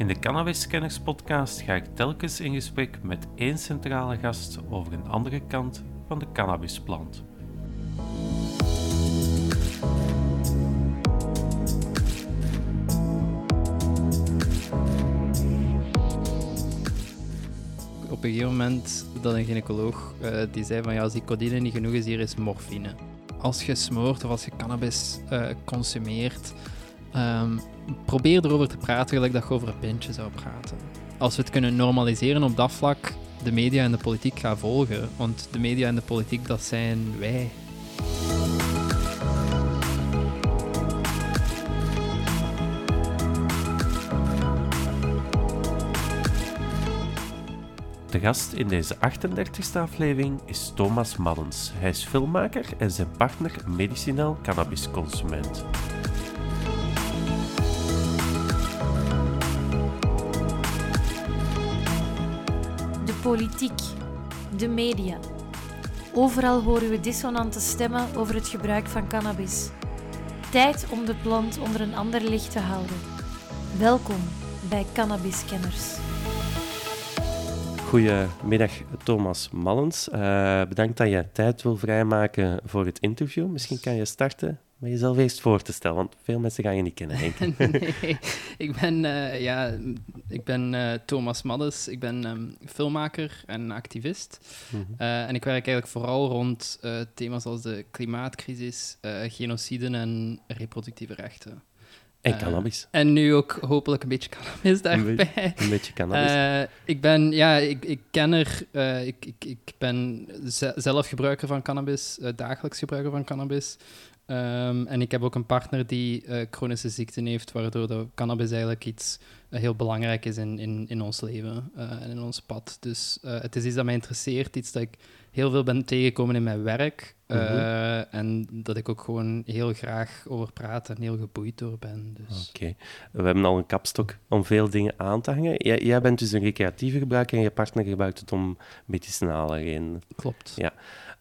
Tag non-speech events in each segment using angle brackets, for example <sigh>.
In de Cannabis podcast ga ik telkens in gesprek met één centrale gast over een andere kant van de cannabisplant. Op een gegeven moment dat een gynaecoloog uh, die zei van ja, als die codeïne niet genoeg is, hier is morfine. Als je smoort of als je cannabis uh, consumeert, um, probeer erover te praten gelijk dat je over een pintje zou praten. Als we het kunnen normaliseren op dat vlak, de media en de politiek gaan volgen. Want de media en de politiek, dat zijn wij. De gast in deze 38e aflevering is Thomas Mallens. Hij is filmmaker en zijn partner medicinaal cannabisconsument. Politiek, de media. Overal horen we dissonante stemmen over het gebruik van cannabis. Tijd om de plant onder een ander licht te houden. Welkom bij Cannabiskenners. Goedemiddag, Thomas Mallens. Uh, bedankt dat je tijd wil vrijmaken voor het interview. Misschien kan je starten met jezelf eerst voor te stellen, want veel mensen gaan je niet kennen, denk ik. <laughs> nee, ik ben, uh, ja, ik ben uh, Thomas Maddes, ik ben um, filmmaker en activist. Mm -hmm. uh, en ik werk eigenlijk vooral rond thema's als de klimaatcrisis, genocide en reproductieve rechten. En cannabis. en nu ook hopelijk een beetje cannabis daarbij. Een, be een beetje cannabis. ik ben, ja, ik, ik ken er, ik, ik, ik ben zelf gebruiker van cannabis, dagelijks gebruiker van cannabis. Um, en ik heb ook een partner die uh, chronische ziekten heeft, waardoor de cannabis eigenlijk iets uh, heel belangrijk is in, in, in ons leven uh, en in ons pad. Dus het is iets dat mij interesseert, iets dat ik heel veel ben tegengekomen in mijn werk. -hmm. En dat ik ook gewoon heel graag over praat en heel geboeid door ben. Dus. Oké. We hebben al een kapstok om veel dingen aan te hangen. Jij, jij bent dus een recreatieve gebruiker en je partner gebruikt het om medicinale redenen. Klopt. Ja.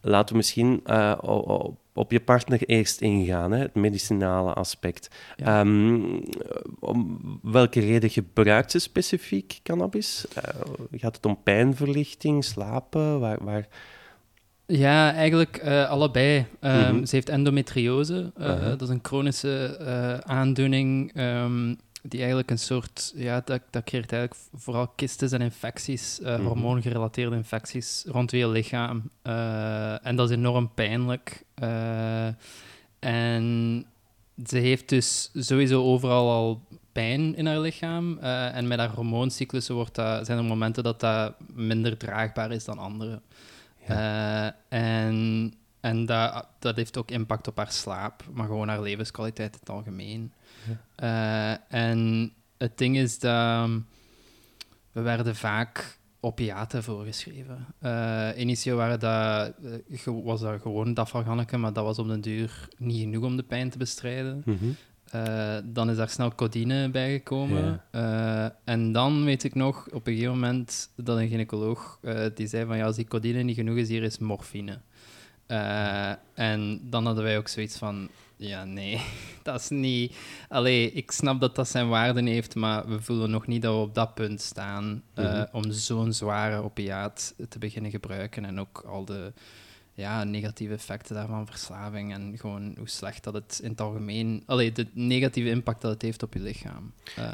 Laten we misschien op je partner eerst ingaan, hè, het medicinale aspect. Ja. Um, om welke reden gebruikt ze specifiek cannabis? Uh, gaat het om pijnverlichting, slapen? Waar, waar... Ja, eigenlijk uh, allebei. Um, mm -hmm. Ze heeft endometriose. Uh, -huh. Dat is een chronische aandoening. Um, die eigenlijk een soort, ja, dat, dat creëert eigenlijk vooral kistes en infecties, uh, mm -hmm. hormoongerelateerde infecties rond je lichaam. Uh, en dat is enorm pijnlijk. Uh, en ze heeft dus sowieso overal al pijn in haar lichaam. en met haar hormooncyclussen wordt dat, zijn er momenten dat dat minder draagbaar is dan andere. Ja. en en dat, dat heeft ook impact op haar slaap, maar gewoon haar levenskwaliteit in het algemeen. Ja. Uh, en het ding is dat we werden vaak opiaten voorgeschreven. Uh, initieel waren dat, uh, was dat gewoon dafalganneke, maar dat was op den duur niet genoeg om de pijn te bestrijden. Mm -hmm. uh, dan is daar snel codeïne bijgekomen. Ja. en dan weet ik nog op een gegeven moment dat een gynaecoloog die zei van ja, als die codeïne niet genoeg is, hier is morfine. Uh, en dan hadden wij ook zoiets van: ja, nee, <laughs> dat is niet. Allee, ik snap dat dat zijn waarden heeft, maar we voelen nog niet dat we op dat punt staan uh, mm -hmm. om zo'n zware opiaat te beginnen gebruiken. En ook al de ja, negatieve effecten daarvan, verslaving en gewoon hoe slecht dat het in het algemeen. Allee, de negatieve impact dat het heeft op je lichaam. Uh,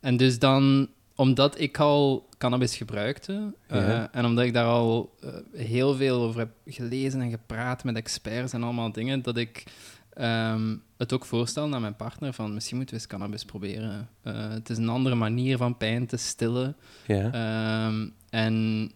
en dus dan omdat ik al cannabis gebruikte uh, ja. en omdat ik daar al uh, heel veel over heb gelezen en gepraat met experts en allemaal dingen, dat ik um, het ook voorstel naar mijn partner van misschien moeten we eens cannabis proberen. Uh, het is een andere manier van pijn te stillen. Ja. Um, en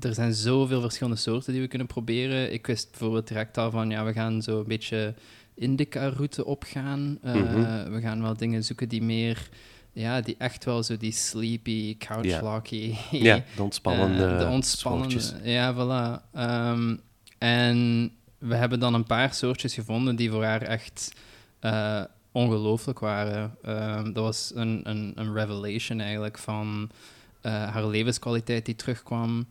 er zijn zoveel verschillende soorten die we kunnen proberen. Ik wist bijvoorbeeld direct al van, ja, we gaan zo een beetje indica-route opgaan. Mm -hmm. We gaan wel dingen zoeken die meer ja, die echt wel zo die sleepy, couchlocky... Ja, <laughs> ja de ontspannende uh, De ontspannende, ja, voilà. Um, en we hebben dan een paar soortjes gevonden die voor haar echt uh, ongelooflijk waren. Um, dat was een, een, een revelation eigenlijk van uh, haar levenskwaliteit die terugkwam.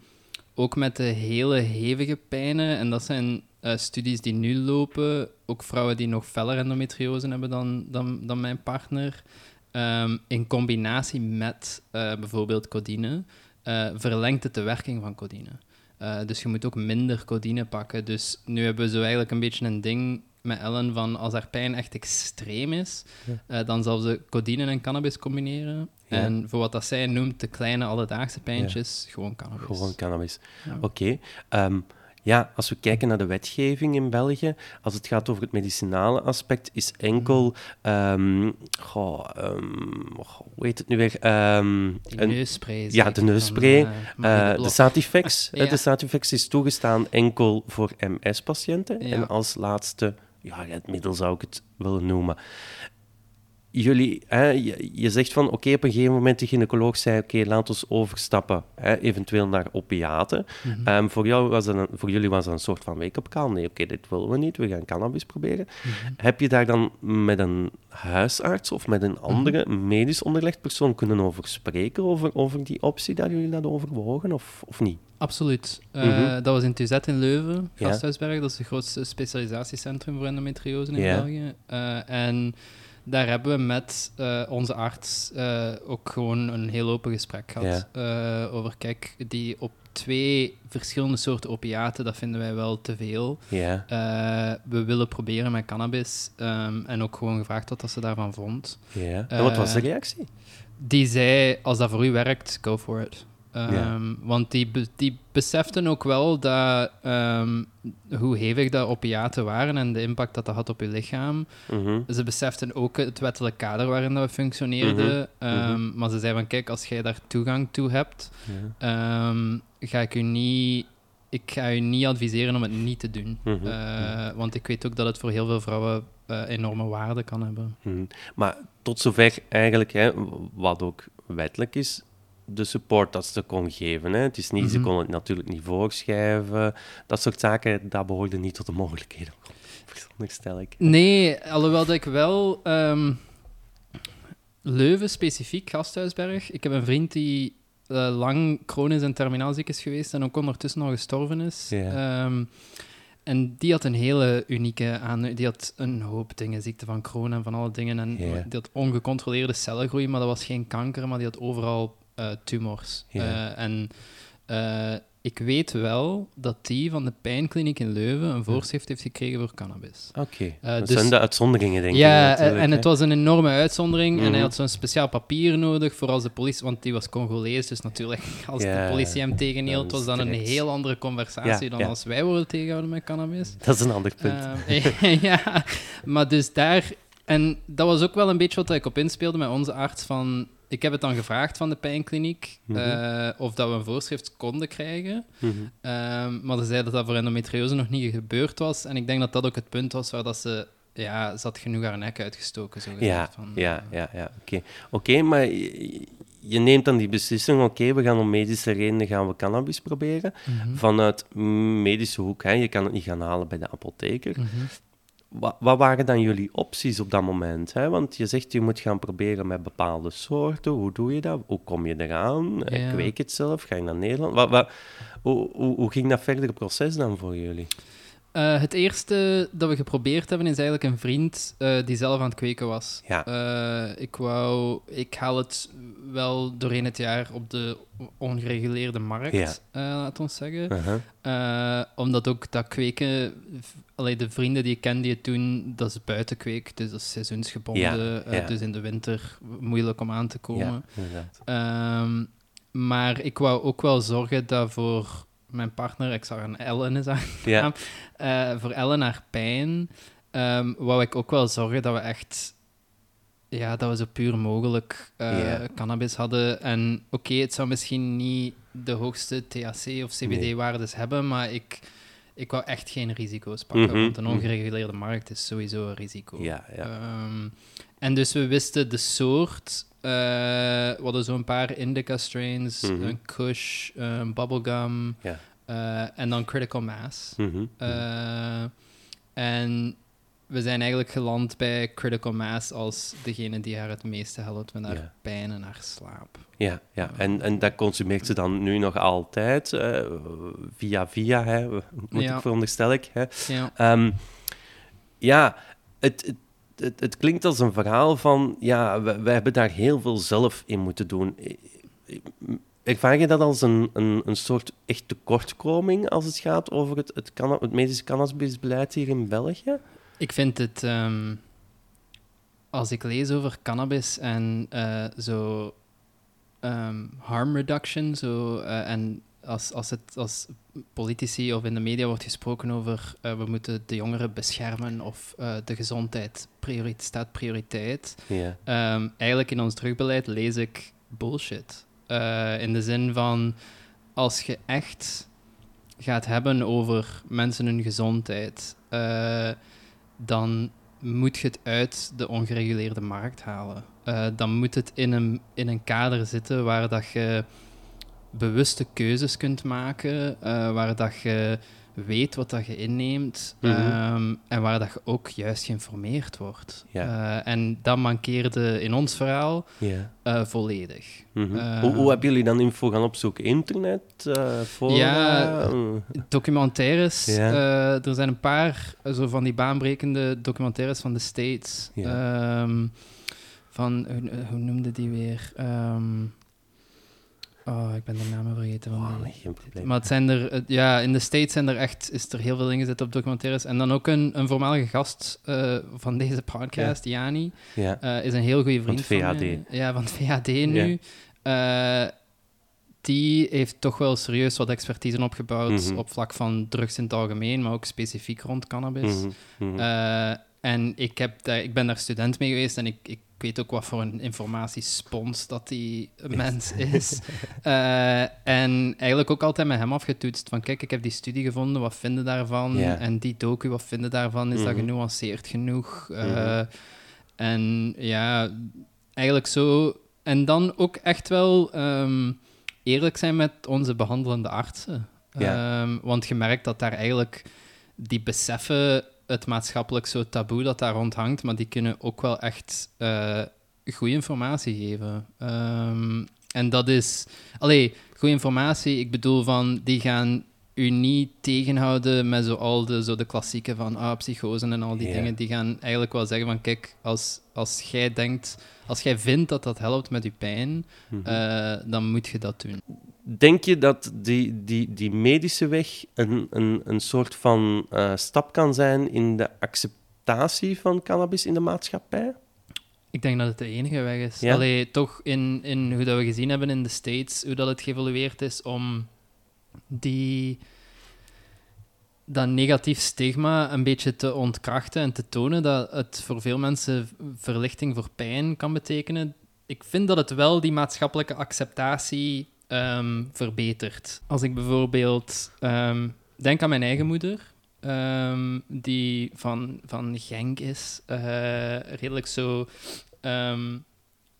Ook met de hele hevige pijnen. En dat zijn uh, studies die nu lopen. Ook vrouwen die nog feller endometriose hebben dan, dan, dan mijn partner. Ehm, in combinatie met eh, bijvoorbeeld codeïne, eh, verlengt het de werking van codeïne. Eh, dus je moet ook minder codeïne pakken. Dus nu hebben we zo eigenlijk een beetje een ding met Ellen van als haar pijn echt extreem is, dan zal ze codeïne en cannabis combineren. Ja. En voor wat dat zij noemt de kleine alledaagse pijntjes, gewoon cannabis. Gewoon cannabis. Oké. Ehm, ja, als we kijken naar de wetgeving in België, als het gaat over het medicinale aspect, is enkel, ehm, goh, ehm, goh, hoe heet het nu weer? Die een- neusspray. ja, de neusspray. eh, eh, de. Satifex. <laughs> eh, Ja. De Satifex is toegestaan enkel voor MS-patiënten. Ja. En als laatste, ja, het middel zou ik het willen noemen. Jullie, hè, je, je zegt van, oké, op een gegeven moment de gynaecoloog zei, oké, laat ons overstappen, hè, eventueel naar opiaten. Mhm. Ehm, voor, jou was dat een, voor jullie was dat een soort van wake-up call. Nee, oké, dit willen we niet, we gaan cannabis proberen. Mhm. Heb je daar dan met een huisarts of met een andere Mhm. medisch onderlegd persoon kunnen over spreken, over, over die optie dat jullie dat overwogen, of, of niet? Absoluut. Eh. Dat was in TUZ in Leuven, Ja. Gasthuisberg. Dat is het grootste specialisatiecentrum voor endometriose in Ja. België. Eh, en daar hebben we met eh, onze arts eh, ook gewoon een heel open gesprek gehad. eh, over, kijk, die op twee verschillende soorten opiaten, dat vinden wij wel te veel. Ja, we willen proberen met cannabis. ehm, en ook gewoon gevraagd wat dat ze daarvan vond. ja. En wat was de reactie? Die zei, als dat voor u werkt, go for it. Ehm, Want die, be- die beseften ook wel dat, ehm, hoe hevig dat opiaten waren en de impact dat dat had op je lichaam. Mhm. Ze beseften ook het wettelijk kader waarin dat we functioneerden. Mhm, Ehm, Maar ze zeiden van, kijk, als jij daar toegang toe hebt, Ja. ga ik u niet... Ik ga u niet adviseren om het niet te doen. Mhm, Eh, want ik weet ook dat het voor heel veel vrouwen eh, enorme waarde kan hebben. Mhm. Maar tot zover eigenlijk, hè, wat ook wettelijk is, de support dat ze kon geven. Hè. Het is niet, Ze Mhm. kon het natuurlijk niet voorschrijven. Dat soort zaken, dat behoorde niet tot de mogelijkheden. Veronderstel ik. Nee, alhoewel dat ik wel... ehm, Leuven specifiek, Gasthuisberg. Ik heb een vriend die eh, lang chronisch en terminaal ziek is geweest en ook ondertussen al gestorven is. Ehm, en die had een hele unieke aan. Die had een hoop dingen, ziekte van Crohn en van alle dingen. En die had ongecontroleerde cellengroei, maar dat was geen kanker, maar die had overal eh, tumors. Ja. Eh, en eh, ik weet wel dat die van de pijnkliniek in Leuven een voorschrift heeft gekregen voor cannabis. Oké, dat dus- zijn de uitzonderingen, denk ik. ja, en hè. het was een enorme uitzondering. En Mhm. hij had zo'n speciaal papier nodig voor als de politie... Want die was Congolees, dus natuurlijk, <laughs> als Ja, de politie hem tegenhield, dat was dan een heel andere conversatie Ja, dan als wij worden tegenhouden met cannabis. Dat is een ander punt. Ehm, <laughs> ja, maar dus daar... En dat was ook wel een beetje wat ik op inspeelde met onze arts van... Ik heb het dan gevraagd van de pijnkliniek Mhm. eh, of dat we een voorschrift konden krijgen. Mhm. Ehm, maar ze zei dat dat voor endometriose nog niet gebeurd was. En ik denk dat dat ook het punt was waar dat ze... Ja, had genoeg haar nek uitgestoken, zo. Ja, van, ja, eh, ja, ja. Oké, Oké, maar je, je neemt dan die beslissing, oké, we gaan om medische redenen gaan we cannabis proberen. mhm, Vanuit medische hoek, hè, je kan het niet gaan halen bij de apotheker. Wat, wat waren dan jullie opties op dat moment? Hè? Want je zegt, je moet gaan proberen met bepaalde soorten. Hoe doe je dat? Hoe kom je eraan? Eh, Ja. Kweek het zelf? Ga je naar Nederland? Wat, wat, hoe, hoe, hoe ging dat verdere proces dan voor jullie? Eh, het eerste dat we geprobeerd hebben is eigenlijk een vriend eh, die zelf aan het kweken was. Ja. Eh, ik wou, ik haal het wel doorheen het jaar op de ongereguleerde markt, Ja. laat ons zeggen. Uh-huh. Omdat ook dat kweken, v- allee, de vrienden die ik ken die het doen, dat is buitenkweek, dus dat is seizoensgebonden, Ja, dus in de winter moeilijk om aan te komen. Ehm, maar ik wou ook wel zorgen dat voor mijn partner, ik zag een Ellen is aan, Ja, eh, voor Ellen haar pijn, ehm, wou ik ook wel zorgen dat we echt, ja, dat we zo puur mogelijk eh, Ja. cannabis hadden. En oké, het zou misschien niet de hoogste THC of CBD-waardes hebben, maar ik, ik wou echt geen risico's pakken, Mhm, want een mhm. ongereguleerde markt is sowieso een risico. ja, ja. Ehm, en dus we wisten de soort. Eh, we hadden zo'n paar indica strains, Mhm. een kush, een bubblegum Ja. eh, en dan critical mass. Mhm. Eh, en we zijn eigenlijk geland bij critical mass als degene die haar het meeste helpt met haar Ja. pijn en haar slaap. Ja, ja. En, en dat consumeert ze dan nu nog altijd, via via, hè, moet Ja. ik veronderstel ik. Hè. Ja. Ehm, ja, het, het- het, het, klinkt als een verhaal van, ja, we, hebben daar heel veel zelf in moeten doen. Ervaar je dat als een, een, een soort echt tekortkoming als het gaat over het, het, medische cannabisbeleid hier in België? Ik vind het, ehm, als ik lees over cannabis en uh, zo um, harm reduction, zo, uh, en als, als, het, als politici of in de media wordt gesproken over uh, we moeten de jongeren beschermen of uh, de gezondheid prioriteit, staat prioriteit. Yeah. Um, eigenlijk in ons drugbeleid lees ik bullshit. Uh, in de zin van als je echt gaat hebben over mensen hun gezondheid, dan moet je het uit de ongereguleerde markt halen. dan moet het in een, in een kader zitten waar dat je bewuste keuzes kunt maken, uh, waar dat je weet wat dat je inneemt mm en waar dat je ook juist geïnformeerd wordt. Uh, en dat mankeerde in ons verhaal uh, volledig. Mm -hmm. hoe, hoe, hebben jullie dan info gaan opzoeken? Internet? voor, ja, documentaires. er zijn een paar zo van die baanbrekende documentaires van de States. Um, van, hoe, hoe, noemde die weer? Um, Oh, ik ben de namen vergeten. Van oh, geen probleem. Maar het zijn er, ja, in de States zijn er echt, is er heel veel ingezet op documentaires. En dan ook een, een voormalige gast uh, van deze podcast, ja. Jani, ja. Uh, is een heel goede vriend van, van VAD. Ja, van het VAD nu. Uh, die heeft toch wel serieus wat expertise opgebouwd mm -hmm. op vlak van drugs in het algemeen, maar ook specifiek rond cannabis. Mm -hmm. en ik, heb daar, ik ben daar student mee geweest en ik, ik ik weet ook wat voor een informatiespons dat die <laughs> mens is. uh, <laughs> en eigenlijk ook altijd met hem afgetoetst van kijk, ik heb die studie gevonden, wat vinden daarvan? En die docu, wat vinden daarvan? Is dat mhm. genuanceerd genoeg? Uh, En ja, eigenlijk zo... En dan ook echt wel um, eerlijk zijn met onze behandelende artsen. Um, want je merkt dat daar eigenlijk die beseffen het maatschappelijk zo taboe dat daar rond hangt, maar die kunnen ook wel echt uh, goede informatie geven. Um, en dat is... Allee, goede informatie, ik bedoel van, die gaan u niet tegenhouden met zo al de, zo de klassieke van ah, psychose en al die dingen. Die gaan eigenlijk wel zeggen van, kijk, als, als jij denkt... Als jij vindt dat dat helpt met je pijn, mm dan moet je dat doen. Denk je dat die, die, die medische weg een, een, een soort van uh, stap kan zijn in de acceptatie van cannabis in de maatschappij? Ik denk dat het de enige weg is. Ja? Allee, toch in, in hoe dat we gezien hebben in de States, hoe dat het geëvolueerd is om die, dat negatief stigma een beetje te ontkrachten en te tonen dat het voor veel mensen verlichting voor pijn kan betekenen. Ik vind dat het wel die maatschappelijke acceptatie um, verbetert. Als ik bijvoorbeeld um, denk aan mijn eigen moeder, um, die van, van Genk is, uh, redelijk zo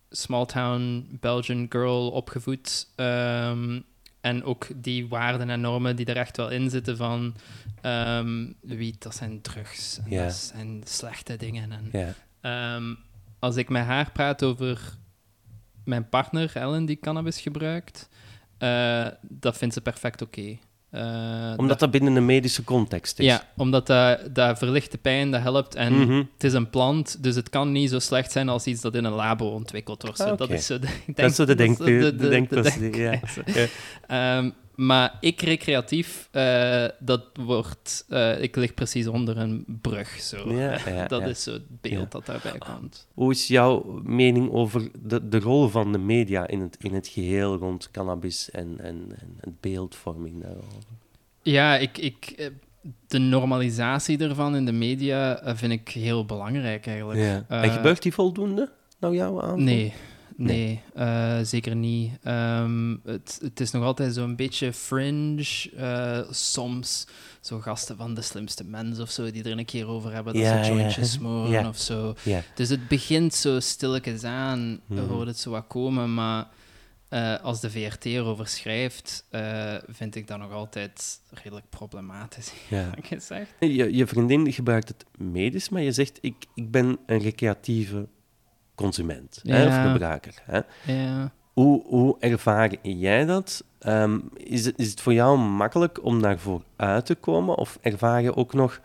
small town Belgian girl opgevoed. en ook die waarden en normen die er echt wel in zitten van wiet, dat zijn drugs, en yeah. dat zijn slechte dingen. En, yeah. als ik met haar praat over mijn partner Ellen die cannabis gebruikt, uh, dat vindt ze perfect oké. Uh, omdat dat, binnen een medische context is. Ja, omdat dat, dat verlicht de pijn, dat helpt. En mm -hmm. het is een plant, dus het kan niet zo slecht zijn als iets dat in een labo ontwikkeld wordt. Ah, <laughs> Dat is zo de, denk, dat is zo de, denk, de, de, de, de, de ja. ja. Um, <laughs> maar ik recreatief, uh, dat wordt... Uh, ik lig precies onder een brug. Zo. Ja, ja, <laughs> dat is zo het beeld dat daarbij komt. Hoe is jouw mening over de, de rol van de media in het, in het geheel rond cannabis en, en, en het beeldvorming daarover? Ja, ik, ik, eh, de normalisatie ervan in de media vind ik heel belangrijk eigenlijk. Ja. en gebeurt die voldoende, nou jouw aanval? Nee, Nee, uh, zeker niet. Um, het, het, is nog altijd zo'n beetje fringe. Uh, soms zo gasten van de slimste mensen of zo, die er een keer over hebben dat ja, ze jointjes ja. <laughs> smoren ja. of zo. Dus het begint zo stilletjes aan, mm hoort het zo wat komen, maar uh, als de VRT erover schrijft, vind ik dat nog altijd redelijk problematisch, <laughs> ja. gezegd. Je, je vriendin gebruikt het medisch, maar je zegt, ik, ik ben een recreatieve consument hè, of gebruiker. Hè. Ja. Hoe, hoe ervaar jij dat? Um, is, het, is het voor jou makkelijk om daarvoor uit te komen? Of ervaar je ook nog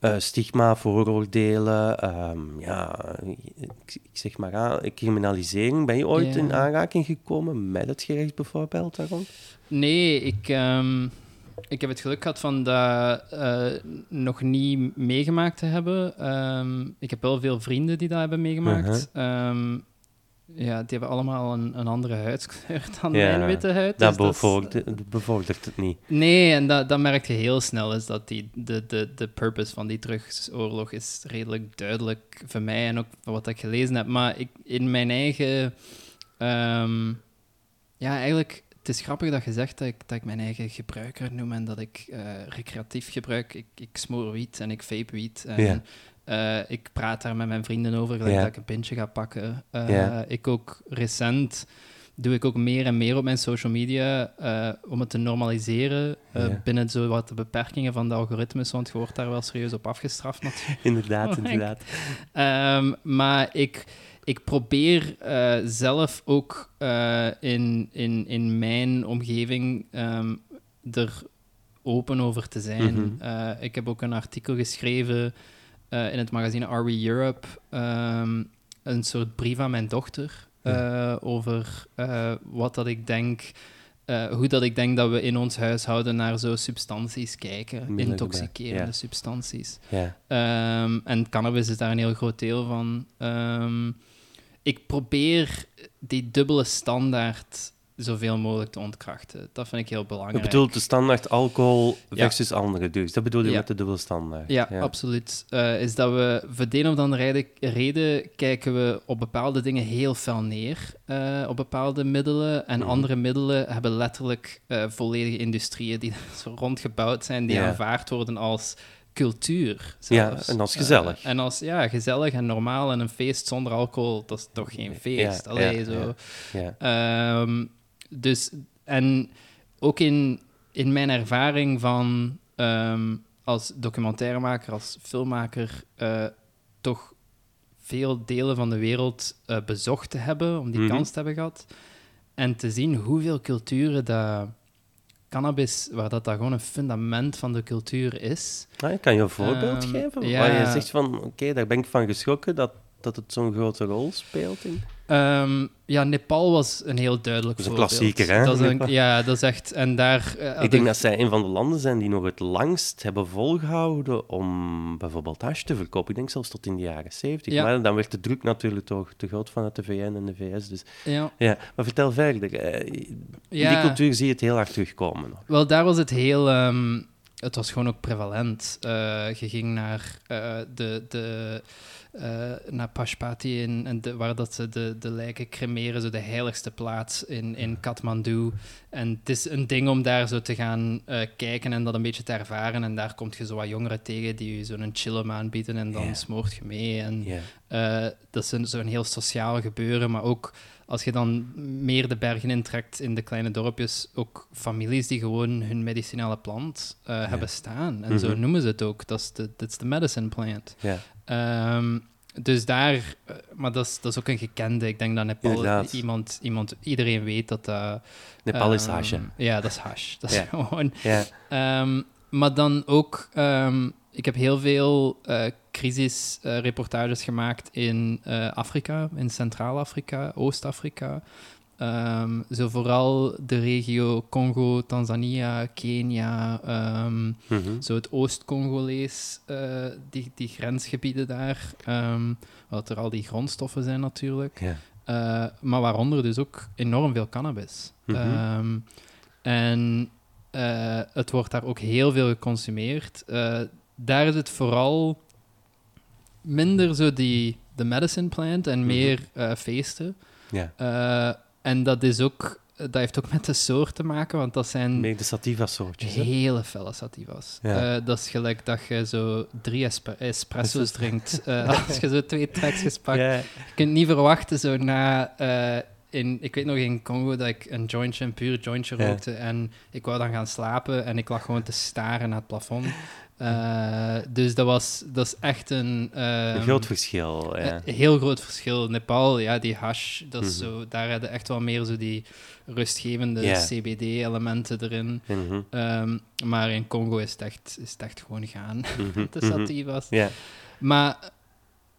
uh, stigma, vooroordelen, ehm, ja, ik, ik, zeg maar aan, criminalisering. Ben je ooit in aanraking gekomen met het gerecht bijvoorbeeld daarom? Nee, ik, um, ik heb het geluk gehad van dat uh, nog niet meegemaakt te hebben. Um, ik heb wel veel vrienden die dat hebben meegemaakt. Uh -huh ja, die hebben allemaal een, een andere huidskleur <laughs> dan mijn witte huid. Dat, dus bevordert, bevordert het niet. Nee, en dat, dat merk je heel snel, is dat die, de, de, de purpose van die drugsoorlog is redelijk duidelijk voor mij en ook wat ik gelezen heb. Maar ik, in mijn eigen... Um, ja, eigenlijk... Het is grappig dat je zegt dat ik, dat ik mijn eigen gebruiker noem en dat ik uh, recreatief gebruik. Ik, ik smoor wiet en ik vape wiet. En, ja. Uh, ik praat daar met mijn vrienden over, gelijk dat ik een pintje ga pakken. Uh, Ik ook recent doe ik ook meer en meer op mijn social media om het te normaliseren binnen zo wat de beperkingen van de algoritmes, want je wordt daar wel serieus op afgestraft natuurlijk. <laughs> inderdaad, inderdaad. Um, maar ik, ik probeer zelf ook in, in, in mijn omgeving um, er open over te zijn. Mm -hmm. ik heb ook een artikel geschreven in het magazine Are We Europe um, een soort brief aan mijn dochter over wat dat ik denk, hoe dat ik denk dat we in ons huishouden naar zo substanties kijken, intoxicerende ja. substanties. Ja. Um, en cannabis is daar een heel groot deel van. Um, ik probeer die dubbele standaard zoveel mogelijk te ontkrachten. Dat vind ik heel belangrijk. Je bedoelt de standaard alcohol versus andere drugs. Dat bedoel je met de dubbele standaard. Ja, absoluut. Uh, is dat we voor de een of andere reden kijken we op bepaalde dingen heel fel neer. Uh, op bepaalde middelen. En mhm. andere middelen hebben letterlijk uh, volledige industrieën die <laughs> zo rondgebouwd zijn, die aanvaard worden als cultuur. Zelfs. Ja, en als gezellig. Uh, en als ja, gezellig en normaal en een feest zonder alcohol, dat is toch geen feest. Ja, Allee, ja, zo. Ja, um, dus, en ook in, in mijn ervaring van um, als documentairemaker, als filmmaker, uh, toch veel delen van de wereld uh, bezocht te hebben, om die mm -hmm. kans te hebben gehad. En te zien hoeveel culturen dat cannabis, waar dat, dat gewoon een fundament van de cultuur is. Ah, kan je een voorbeeld um, geven? Ja. Waar je zegt van, oké, okay, daar ben ik van geschrokken dat, dat het zo'n grote rol speelt in? Um, ja, Nepal was een heel duidelijk Dat is een klassieker, hè? Dat is een, ja, dat is echt... En daar... Uh, ik denk dat zij een van de landen zijn die nog het langst hebben volgehouden om bijvoorbeeld hash te verkopen. Ik denk zelfs tot in de jaren zeventig. Ja. Maar dan werd de druk natuurlijk toch te groot vanuit de VN en de VS. Dus, ja. ja. Maar vertel verder. Uh, in ja. die cultuur zie je het heel hard terugkomen. Wel, daar was het heel... Um, het was gewoon ook prevalent. Uh, je ging naar de... de naar Pashpati, in, de, waar dat ze de, de lijken cremeren, zo de heiligste plaats in, in Kathmandu. En het is een ding om daar zo te gaan uh, kijken en dat een beetje te ervaren. En daar komt je zo wat jongeren tegen die je zo'n chillum aanbieden en dan yeah. smoort je mee. En yeah. uh, dat is zo'n heel sociaal gebeuren, maar ook als je dan meer de bergen intrekt in de kleine dorpjes, ook families die gewoon hun medicinale plant uh, yeah. hebben staan. En mm -hmm. zo mhm. noemen ze het ook. Dat is de, that's the medicine plant. Um, dus daar, eh, maar dat is, dat is ook een gekende. Ik denk dat Nepal iemand, iemand, iedereen weet dat dat. Nepal um, is ehm, hash. Ja, dat is hash. Dat is gewoon. Yeah. Um, maar dan ook, um, ik heb heel veel uh, crisisreportages gemaakt in uh, Afrika, in Centraal-Afrika, Oost-Afrika. Um, zo vooral de regio Congo, Tanzania, Kenia, um, mm -hmm. zo het Oost-Congolees, uh, die, die grensgebieden daar, um, wat er al die grondstoffen zijn natuurlijk. Yeah. Uh, maar waaronder dus ook enorm veel cannabis. -hmm. en uh, het wordt daar ook heel veel geconsumeerd. Daar is het vooral minder zo die de medicine plant en mhm. meer -hmm. feesten. Yeah. En dat is ook dat heeft ook met de soort te maken, want dat zijn... Meer de sativa-soortjes, Hele felle sativas. Ja. Uh, dat is gelijk dat je zo drie esp espresso's <laughs> drinkt. <laughs> Uh, als je zo twee tracks gespakt. Ja. Je kunt niet verwachten, zo na uh, in, ik weet nog in Congo dat ik een jointje, een puur jointje Ja. rookte. En ik wou dan gaan slapen en ik lag gewoon te staren naar het plafond. <laughs> Eh, dus dat was dat is echt een... Een ehm, groot verschil. Ja. een heel groot verschil. Nepal, ja, die hash, dat is Mhm. zo, daar hadden echt wel meer zo die rustgevende. CBD-elementen erin. Mhm, Ehm, maar in Congo is het echt, is het echt gewoon gaan. de <laughs> mhm. sativas. Ja. Maar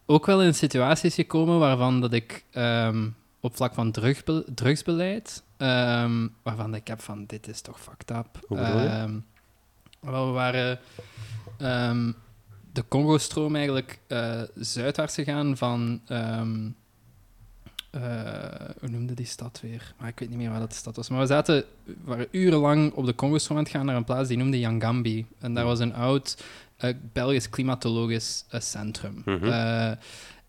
ook wel in situaties gekomen waarvan dat ik ehm, op vlak van drugbe- drugsbeleid, ehm, waarvan ik heb van, dit is toch fucked up. Wel, we waren ehm, de Congo-stroom eigenlijk eh, zuidwaarts gegaan van... eh, hoe noemde die stad weer? Maar ik weet niet meer waar dat de stad was. Maar we zaten, we waren urenlang op de Congo-stroom aan het gaan naar een plaats die noemde Yangambi. En daar was een oud eh, Belgisch klimatologisch centrum. Mhm.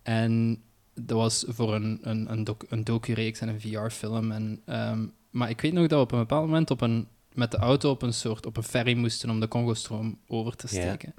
En dat was voor een, een, een, doc, een docu-reeks en een VR-film. En, ehm, maar ik weet nog dat we op een bepaald moment op een, met de auto op een soort op een ferry moesten om de Congo-stroom over te steken.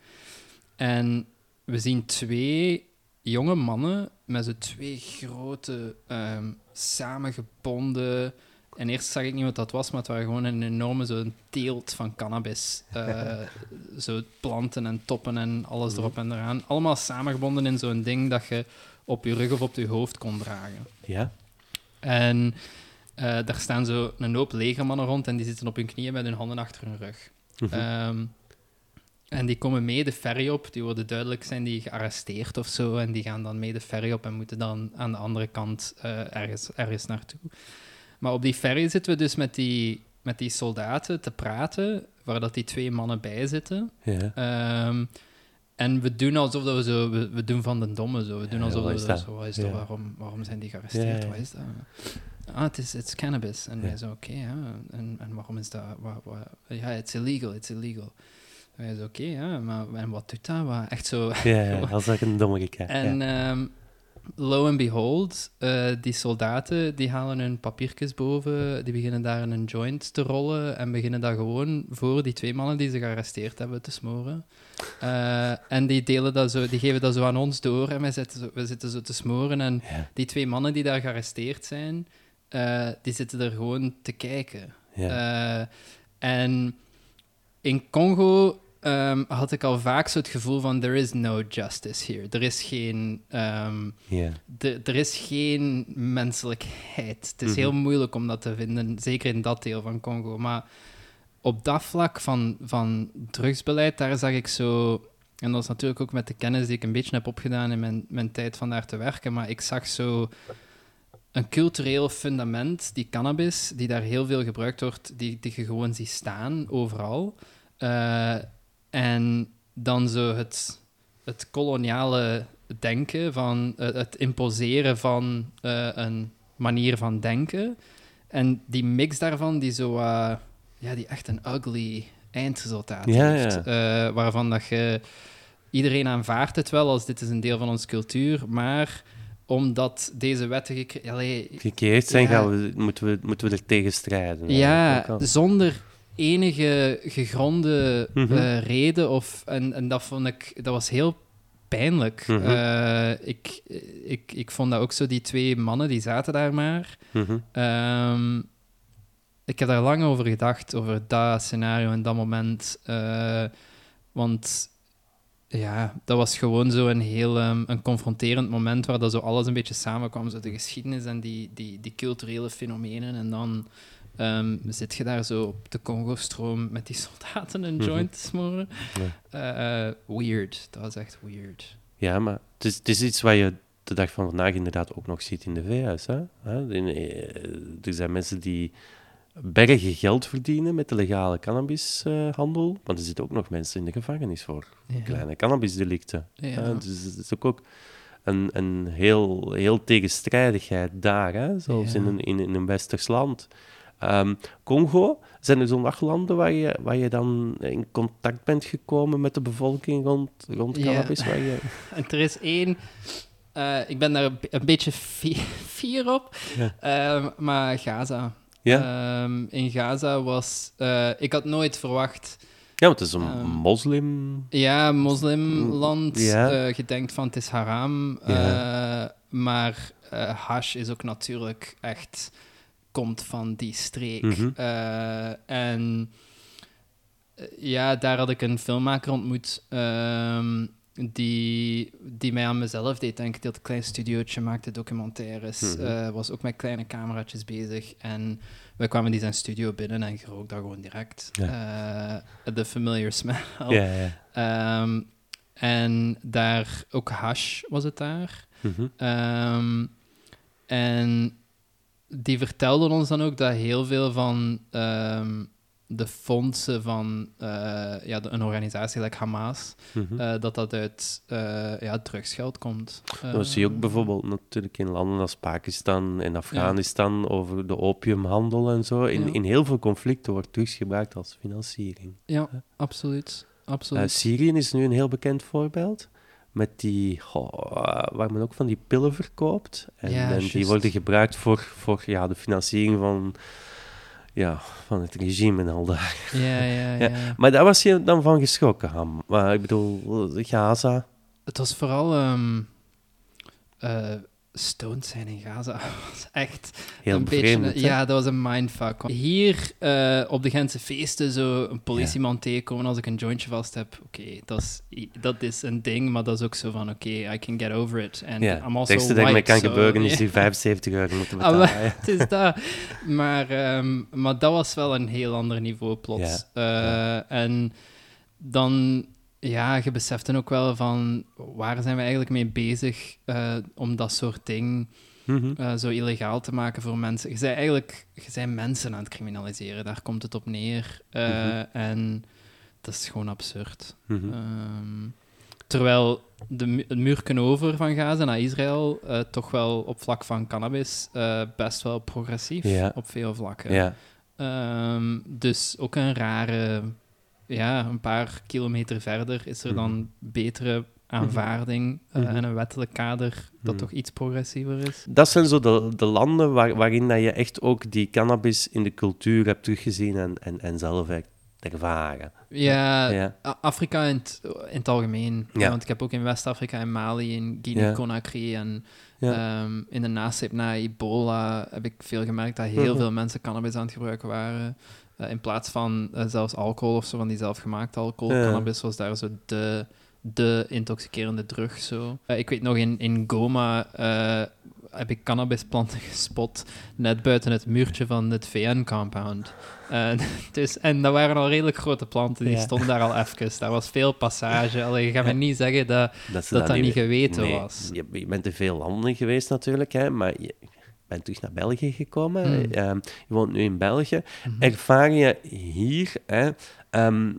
En we zien twee jonge mannen met zo twee grote, ehm, samengebonden. En eerst zag ik niet wat dat was, maar het waren gewoon een enorme zo'n teelt van cannabis. Eh, <laughs> zo planten en toppen en alles Mhm. erop en eraan. Allemaal samengebonden in zo'n ding dat je op je rug of op je hoofd kon dragen. Ja. En eh, daar staan zo een hoop legermannen rond en die zitten op hun knieën met hun handen achter hun rug. Mhm. Ehm, en die komen mee de ferry op. Die worden duidelijk zijn die gearresteerd of zo. En die gaan dan mee de ferry op en moeten dan aan de andere kant eh, ergens, ergens naartoe. Maar op die ferry zitten we dus met die, met die soldaten te praten, waar dat die twee mannen bij zitten. ja. Ehm, en we doen alsof dat we zo... We, we doen van de domme zo. We doen alsof dat is we dat? zo... Wat is dat? Waarom, waarom zijn die gearresteerd? Wat is dat? Ah, het is it's cannabis. En wij zo, oké, ja. En, en waarom is dat... Wa, wa, ja, it's illegal, it's illegal. Wij zo, oké, ja, maar en wat doet dat? Wat, echt zo... Ja, ja, als ik een domme kijk. <laughs> En ja. ehm, lo and behold, eh, die soldaten die halen hun papiertjes boven, die beginnen daar een joint te rollen en beginnen dat gewoon voor die twee mannen die ze gearresteerd hebben te smoren. Eh, en die, delen dat zo, die geven dat zo aan ons door en wij zitten zo, we zitten zo te smoren. En Ja, die twee mannen die daar gearresteerd zijn, eh, die zitten er gewoon te kijken. ja. En in Congo ehm, had ik al vaak zo het gevoel van there is no justice here. Er is geen, ehm, de- er is geen menselijkheid. Het is Mhm. heel moeilijk om dat te vinden, zeker in dat deel van Congo. Maar op dat vlak van, van drugsbeleid, daar zag ik zo... En dat is natuurlijk ook met de kennis die ik een beetje heb opgedaan in mijn, mijn tijd van daar te werken, maar ik zag zo een cultureel fundament, die cannabis, die daar heel veel gebruikt wordt, die, die je gewoon ziet staan overal. Eh, en dan zo het, het koloniale denken, van eh, het imposeren van eh, een manier van denken. En die mix daarvan, die zo, eh, ja, die echt een ugly eindresultaat Ja, heeft. ja. waarvan dat je iedereen aanvaardt het wel als dit is een deel van onze cultuur, maar omdat deze wetten Gecreëerd zijn, Ja. gaan we, moeten, we, moeten we er tegen strijden. ja, zonder enige gegronde Mhm. eh, reden. Of, en, en dat vond ik, dat was heel pijnlijk. Mhm. Eh, ik, ik, ik vond dat ook zo, die twee mannen die zaten daar maar. Mhm. Ehm, ik heb daar lang over gedacht, over dat scenario en dat moment. Eh, want ja, dat was gewoon zo een heel ehm, een confronterend moment waar dat zo alles een beetje samenkwam. Zo de geschiedenis en die, die, die culturele fenomenen. En dan ehm, zit je daar zo op de Congo-stroom met die soldaten een Mhm. joint te smoren. Eh, eh, weird. Dat was echt weird. Ja, maar het is, het is iets wat je de dag van vandaag inderdaad ook nog ziet in de VS. Hè? Eh, er zijn mensen die bergen geld verdienen met de legale cannabishandel, maar er zitten ook nog mensen in de gevangenis voor Ja. kleine cannabisdelicten. Ja. Dus het is ook, ook een, een heel, heel tegenstrijdigheid daar, hè? zelfs Ja. in, een, in, in een westers land. Ehm, Congo, zijn er zo nog landen waar je, waar je dan in contact bent gekomen met de bevolking rond, rond Ja. cannabis? Waar je... <laughs> Er is één. eh, ik ben daar een, be- een beetje fi- <laughs> fier op. Ja. Ehm, maar Gaza. Ja? Ehm, in Gaza was. eh, ik had nooit verwacht. ja, want het is een moslim... Ja, moslimland. Ja. eh je denkt van het is haram. Ja. eh, maar eh, hash is ook natuurlijk echt... komt van die streek. Eh, en eh, ja, daar had ik een filmmaker ontmoet... ehm, die, die mij aan mezelf deed denken. Die had een klein studiootje, maakte documentaires, Mhm. eh, was ook met kleine cameraatjes bezig. En we kwamen die zijn studio binnen en je rook dat gewoon direct. De familiar smell. Ja, ja. Ehm, en daar, ook hash was het daar. Mhm. Ehm, en die vertelden ons dan ook dat heel veel van ehm, de fondsen van eh, ja, de- een organisatie like Hamas, Mhm. eh, dat dat uit eh, ja, drugsgeld komt. Dat zie je ook Ehm, bijvoorbeeld natuurlijk in landen als Pakistan en Afghanistan over de opiumhandel en zo. In, Ja. in heel veel conflicten wordt drugs gebruikt als financiering. Ja, absoluut. absoluut. Syrië is nu een heel bekend voorbeeld. Met die, goh, eh, waar men ook van die pillen verkoopt. En, Ja, en die worden gebruikt voor, voor ja, de financiering van, ja, van het regime en al dat. ja, <laughs> ja, Ja. Maar daar was je dan van geschrokken, Ham. Maar ik bedoel, Gaza. Het was vooral eh, stoned zijn in Gaza. <laughs> was echt Heel een bevreemdend, beetje, hè? Ja, dat was een mindfuck. Hier eh, op de Gentse feesten zo een politieman tegenkomen als ik een jointje vast heb. Oké, dat, is, i- dat is een ding, maar dat is ook zo van oké, I can get over it. En Ja, I'm het also ergste dat mij white, kan so, gebeuren is ja. die 75 euro moeten <laughs> Ah, betalen. hè. het is dat. Maar, ehm, maar dat was wel een heel ander niveau plots. Eh, En dan, ja, je beseft dan ook wel van waar zijn we eigenlijk mee bezig eh, om dat soort ding Mhm. eh, zo illegaal te maken voor mensen. Je bent eigenlijk je bent mensen aan het criminaliseren, daar komt het op neer. Eh, Mhm. En dat is gewoon absurd. Mhm. Ehm, terwijl de, het muurken over van Gaza naar Israël toch wel op vlak van cannabis best wel progressief op veel vlakken. Ehm, dus ook een rare, ja, een paar kilometer verder is er dan betere aanvaarding eh, Mhm. en een wettelijk kader dat Mhm. toch iets progressiever is. Dat zijn zo de, de landen waar, waarin dat je echt ook die cannabis in de cultuur hebt teruggezien en, en, en zelf ervaren. Ja, Ja. Afrika in het, in het algemeen. Ja. Want ik heb ook in West-Afrika, in Mali, in Ja. Guinea-Conakry en ehm, in de nasleep na ebola heb ik veel gemerkt dat heel Mhm. veel mensen cannabis aan het gebruiken waren. Eh, in plaats van eh, zelfs alcohol of zo, van die zelfgemaakte alcohol. Ja. Cannabis was daar zo de, de intoxicerende drug. Zo. Eh, ik weet nog, in, in Goma heb ik cannabisplanten <laughs> gespot net buiten het muurtje van het VN-compound. <laughs> dus, en dat waren al redelijk grote planten, die Ja. stonden daar al <laughs> even. Daar was veel passage. Allee, je gaat me niet zeggen dat Dat dat, dat niet weten. geweten Nee, was. Je, je bent in veel landen geweest natuurlijk, hè, maar je bent terug naar België gekomen. Hmm. Ehm, je woont nu in België. Mhm. Ervaar je hier, hè, ehm,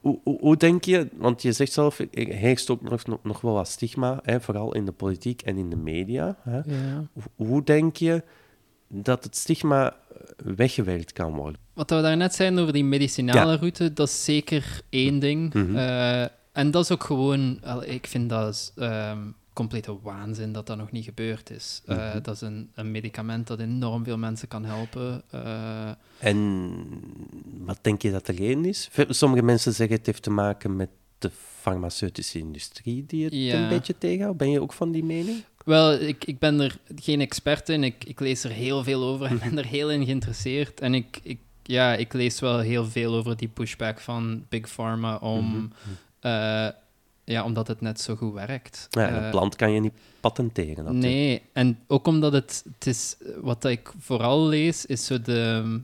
hoe, hoe, hoe denk je, want je zegt zelf, er heerst ook nog, nog, wel wat stigma, hè, vooral in de politiek en in de media. Hè. Ja. Hoe- Hoe denk je dat het stigma eh, weggewerkt kan worden? Wat we daarnet zeiden over die medicinale Ja. route, dat is zeker één ding. Mhm. Eh, en dat is ook gewoon, ik vind dat ehm, complete waanzin dat dat nog niet gebeurd is. Eh, Mhm. Dat is een, een medicament dat enorm veel mensen kan helpen. Eh, En wat denk je dat de reden is? Sommige mensen zeggen het heeft te maken met de farmaceutische industrie die het Ja. een beetje tegenhoudt. Ben je ook van die mening? Wel, ik, ik ben er geen expert in. Ik, ik lees er heel veel over en ben er heel in geïnteresseerd. En ik, ik, ja, ik lees wel heel veel over die pushback van Big Pharma om, Mhm. eh, ja, omdat het net zo goed werkt. Ja, Eh, een plant kan je niet patenteren. natuurlijk. Nee, en ook omdat het, het is, wat ik vooral lees, is zo de,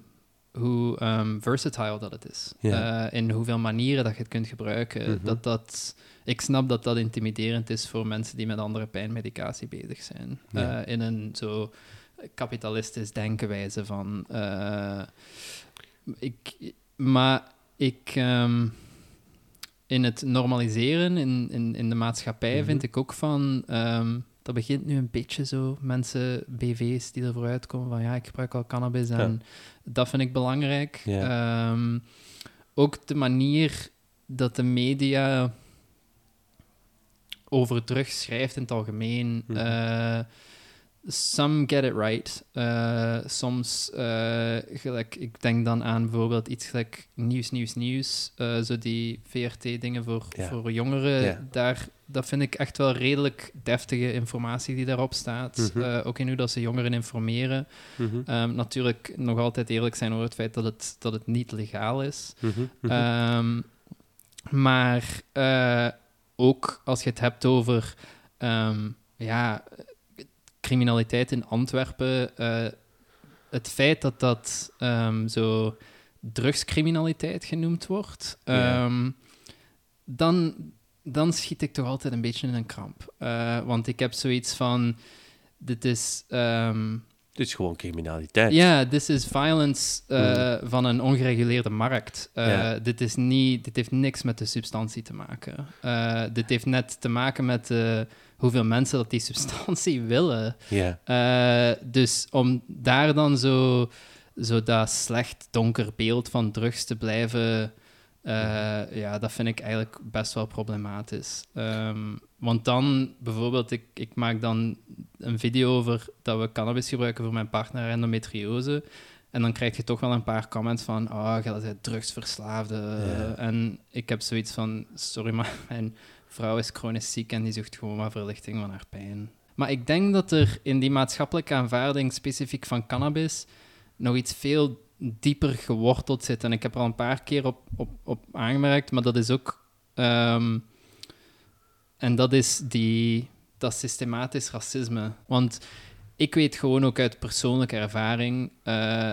hoe ehm, versatile dat het is. Ja. Eh, in hoeveel manieren dat je het kunt gebruiken. Mhm. dat dat, ik snap dat dat intimiderend is voor mensen die met andere pijnmedicatie bezig zijn. Ja. Eh, in een zo kapitalistisch denkenwijze van... eh, ik, maar ik... ehm, in het normaliseren in, in, in de maatschappij Mhm. vind ik ook van... ehm, dat begint nu een beetje zo, mensen, BV's die ervoor uitkomen van ja, ik gebruik al cannabis en dat vind ik belangrijk. Ja. Ehm, ook de manier dat de media over drugs schrijft in het algemeen. Mhm. eh, some get it right. Uh, soms, uh, gelijk, ik denk dan aan bijvoorbeeld iets gelijk nieuws, nieuws, nieuws. Uh, zo die VRT-dingen voor, Ja. voor jongeren. Ja. Daar, dat vind ik echt wel redelijk deftige informatie die daarop staat. Mhm. Ook in hoe dat ze jongeren informeren. Mhm, Um, natuurlijk nog altijd eerlijk zijn over het feit dat het, dat het niet legaal is. mhm. Ehm, maar eh, ook als je het hebt over ehm, ja, criminaliteit in Antwerpen, eh, het feit dat dat ehm, zo drugscriminaliteit genoemd wordt, ehm, dan, dan schiet ik toch altijd een beetje in een kramp. Eh, want ik heb zoiets van, dit is... ehm, Het is gewoon criminaliteit. ja, this is violence eh, van een ongereguleerde markt. Mm. Dit, is niet, dit heeft niks met de substantie te maken. Dit heeft net te maken met eh, hoeveel mensen dat die substantie <laughs> willen. Eh, dus om daar dan zo, zo dat slecht donker beeld van drugs te blijven... eh, ja, dat vind ik eigenlijk best wel problematisch. Ehm, want dan, bijvoorbeeld, ik, ik maak dan een video over dat we cannabis gebruiken voor mijn partner endometriose. En dan krijg je toch wel een paar comments van, oh, jij bent drugsverslaafde. En ik heb zoiets van, sorry, maar <laughs> mijn vrouw is chronisch ziek en die zoekt gewoon maar verlichting van haar pijn. Maar ik denk dat er in die maatschappelijke aanvaarding specifiek van cannabis nog iets veel dieper geworteld zit. En ik heb er al een paar keer op, op, op aangemerkt, maar dat is ook... ehm, en dat is die, dat systematisch racisme. Want ik weet gewoon ook uit persoonlijke ervaring... eh,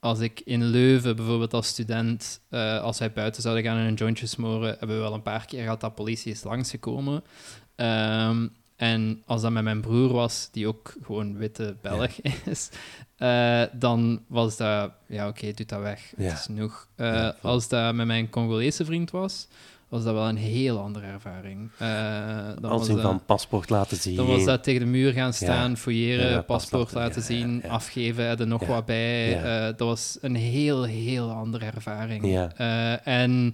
als ik in Leuven bijvoorbeeld als student, eh, als wij buiten zouden gaan en een jointje smoren, hebben we wel een paar keer gehad dat politie is langsgekomen. Ehm, en als dat met mijn broer was, die ook gewoon witte Belg is, eh, dan was dat, ja oké, doe dat weg, Ja. het is genoeg. Eh, Ja, als dat met mijn Congolese vriend was, was dat wel een heel andere ervaring. Dan Als in dat- van paspoort laten zien. dan was dat tegen de muur gaan staan, Ja. fouilleren, Ja, paspoort laten ja, zien, afgeven, er nog wat bij. Eh, dat was een heel, heel andere ervaring. Ja. Eh, en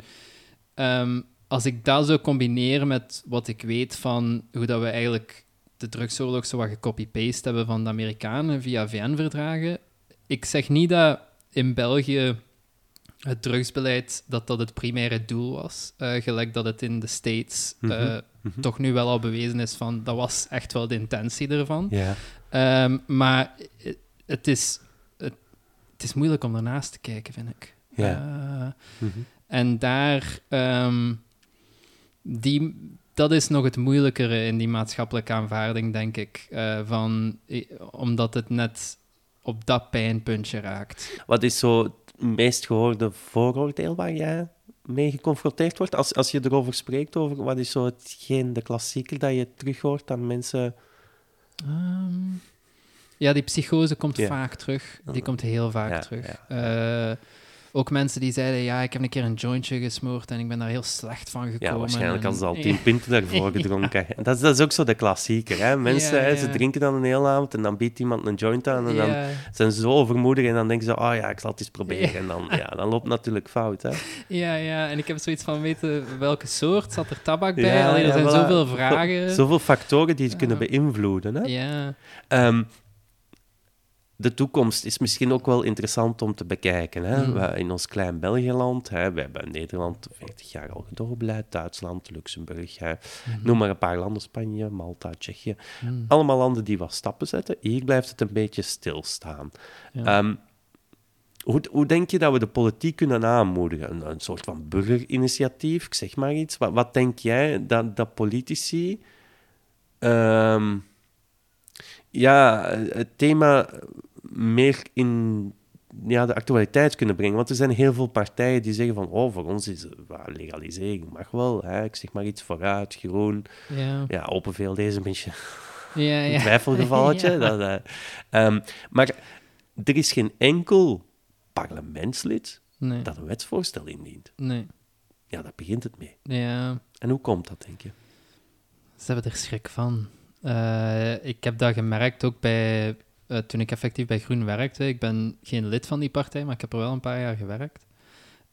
ehm, als ik dat zou combineren met wat ik weet van hoe dat we eigenlijk de drugsoorlog zo wat gecopy-paste hebben van de Amerikanen via VN-verdragen. Ik zeg niet dat in België het drugsbeleid dat dat het primaire doel was, eh, gelijk dat het in de States eh, Mhm, mhm. toch nu wel al bewezen is van dat was echt wel de intentie ervan. Ja. Ehm, maar het is, het, het is moeilijk om ernaast te kijken, vind ik. Ja. Eh, Mhm. en daar, ehm, die, dat is nog het moeilijkere in die maatschappelijke aanvaarding, denk ik. eh, van, omdat het net op dat pijnpuntje raakt. Wat is zo meest gehoorde vooroordeel waar jij mee geconfronteerd wordt? Als, als je erover spreekt, over wat is zo hetgeen, de klassieker dat je terughoort aan mensen... Ehm, ja, die psychose komt Ja. vaak terug. Die komt heel vaak Ja, terug. Eh, ook mensen die zeiden, ja, ik heb een keer een jointje gesmoord en ik ben daar heel slecht van gekomen. Ja, waarschijnlijk en- als ze al <laughs> tien punten daarvoor gedronken. En Dat is, dat is ook zo de klassieker. Hè? Mensen, Ja, ze ja. drinken dan een hele avond en dan biedt iemand een joint aan en dan Ja, zijn ze zo overmoedig en dan denken ze, oh ja, ik zal het eens proberen. En dan, ja, dan loopt het natuurlijk fout. Hè? ja, ja, en ik heb zoiets van weten welke soort, zat er tabak bij? Ja, Allee, er ja, zijn voilà. zoveel vragen. Zoveel factoren die het kunnen Ja. beïnvloeden. Hè? Ja, Ehm, de toekomst is misschien ook wel interessant om te bekijken. Hè? Hmm. In ons klein Belgiëland, hè, we hebben Nederland 40 jaar al gedoorbeleid, Duitsland, Luxemburg, hè. noem maar een paar landen, Spanje, Malta, Tsjechië. Hmm. Allemaal landen die wat stappen zetten. Hier blijft het een beetje stilstaan. Ja. Ehm, hoe, hoe denk je dat we de politiek kunnen aanmoedigen? Een, een soort van burgerinitiatief, ik zeg maar iets. Wat, wat denk jij dat, dat politici... ehm, ja, het thema meer in ja, de actualiteit kunnen brengen. Want er zijn heel veel partijen die zeggen van... Oh, voor ons is well, legalisering mag wel. Hè? Ik zeg maar iets vooruit, groen. ja, Ja, Open VLD is een beetje ja, een twijfelgevalletje. <laughs> Ja. dat, eh, ehm, maar er is geen enkel parlementslid Nee, dat een wetsvoorstel indient. nee, Ja, daar begint het mee. ja. En hoe komt dat, denk je? Ze hebben er schrik van. Eh, ik heb dat gemerkt ook bij, eh, toen ik effectief bij Groen werkte. Ik ben geen lid van die partij, maar ik heb er wel een paar jaar gewerkt.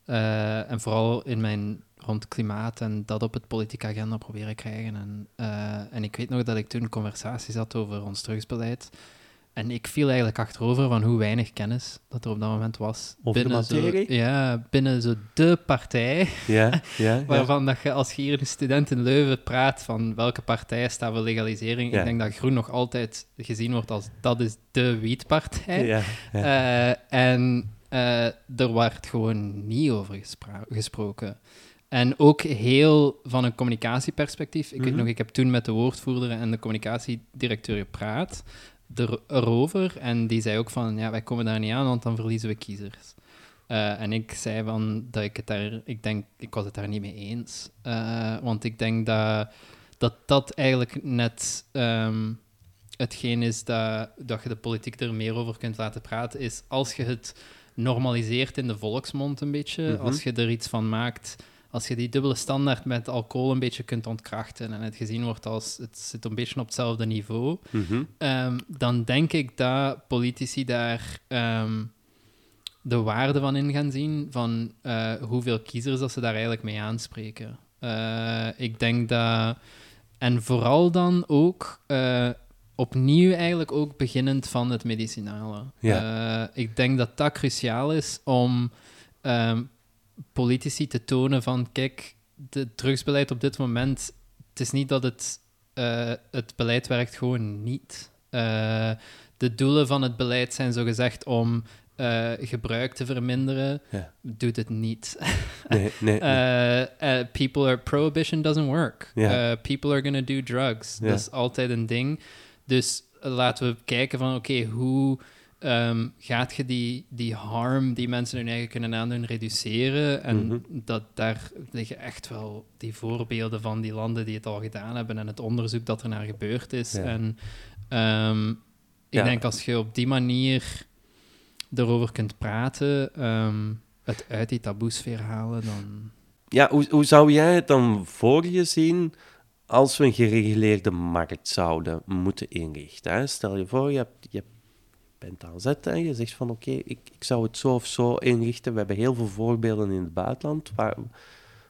Eh, en vooral in mijn rond klimaat en dat op het politieke agenda proberen krijgen. En, en ik weet nog dat ik toen conversaties had over ons drugsbeleid. En ik viel eigenlijk achterover van hoe weinig kennis dat er op dat moment was. Over binnen de materie? Zo, ja, binnen zo de partij. Ja, ja. <laughs> Waarvan dat je als je hier een student in Leuven praat van welke partij staat voor legalisering. Ja. Ik denk dat groen nog altijd gezien wordt als dat is de wietpartij. Ja, ja. Eh, en eh, er werd gewoon niet over gesproken. En ook heel van een communicatieperspectief. Ik weet Mhm. nog, ik heb toen met de woordvoerder en de communicatiedirecteur gepraat er, erover. En die zei ook van, ja, wij komen daar niet aan, want dan verliezen we kiezers. Eh, en ik zei van dat ik het daar, ik denk, ik was het daar niet mee eens. Eh, want ik denk dat dat, dat eigenlijk net ehm, hetgeen is dat, dat je de politiek er meer over kunt laten praten, is als je het normaliseert in de volksmond een beetje, Mhm. als je er iets van maakt, als je die dubbele standaard met alcohol een beetje kunt ontkrachten en het gezien wordt als het zit een beetje op hetzelfde niveau, Mhm. Ehm, dan denk ik dat politici daar ehm, de waarde van in gaan zien, van eh, hoeveel kiezers dat ze daar eigenlijk mee aanspreken. Eh, ik denk dat, en vooral dan ook, eh, opnieuw eigenlijk ook beginnend van het medicinale. Ik denk dat dat cruciaal is om ehm, politici te tonen van, kijk, het drugsbeleid op dit moment, het is niet dat het eh, het beleid werkt gewoon niet. Eh, de doelen van het beleid zijn zogezegd om eh, gebruik te verminderen. Ja. Doet het niet. <laughs> Nee, nee, nee. People are prohibition doesn't work. People are gonna do drugs. Dat is altijd een ding. Dus laten we kijken van oké, hoe ehm, gaat je die, die harm die mensen hun eigen kunnen aandoen reduceren? En Mhm. dat, daar liggen echt wel die voorbeelden van die landen die het al gedaan hebben en het onderzoek dat er naar gebeurd is. Ja. En ehm, ik Ja. denk als je op die manier erover kunt praten, ehm, het uit die taboesfeer halen, dan... Ja, hoe, hoe zou jij het dan voor je zien als we een gereguleerde markt zouden moeten inrichten? Hè? Stel je voor, je, hebt, je bent aan zet en je zegt van oké, ik, ik zou het zo of zo inrichten. We hebben heel veel voorbeelden in het buitenland. Waar,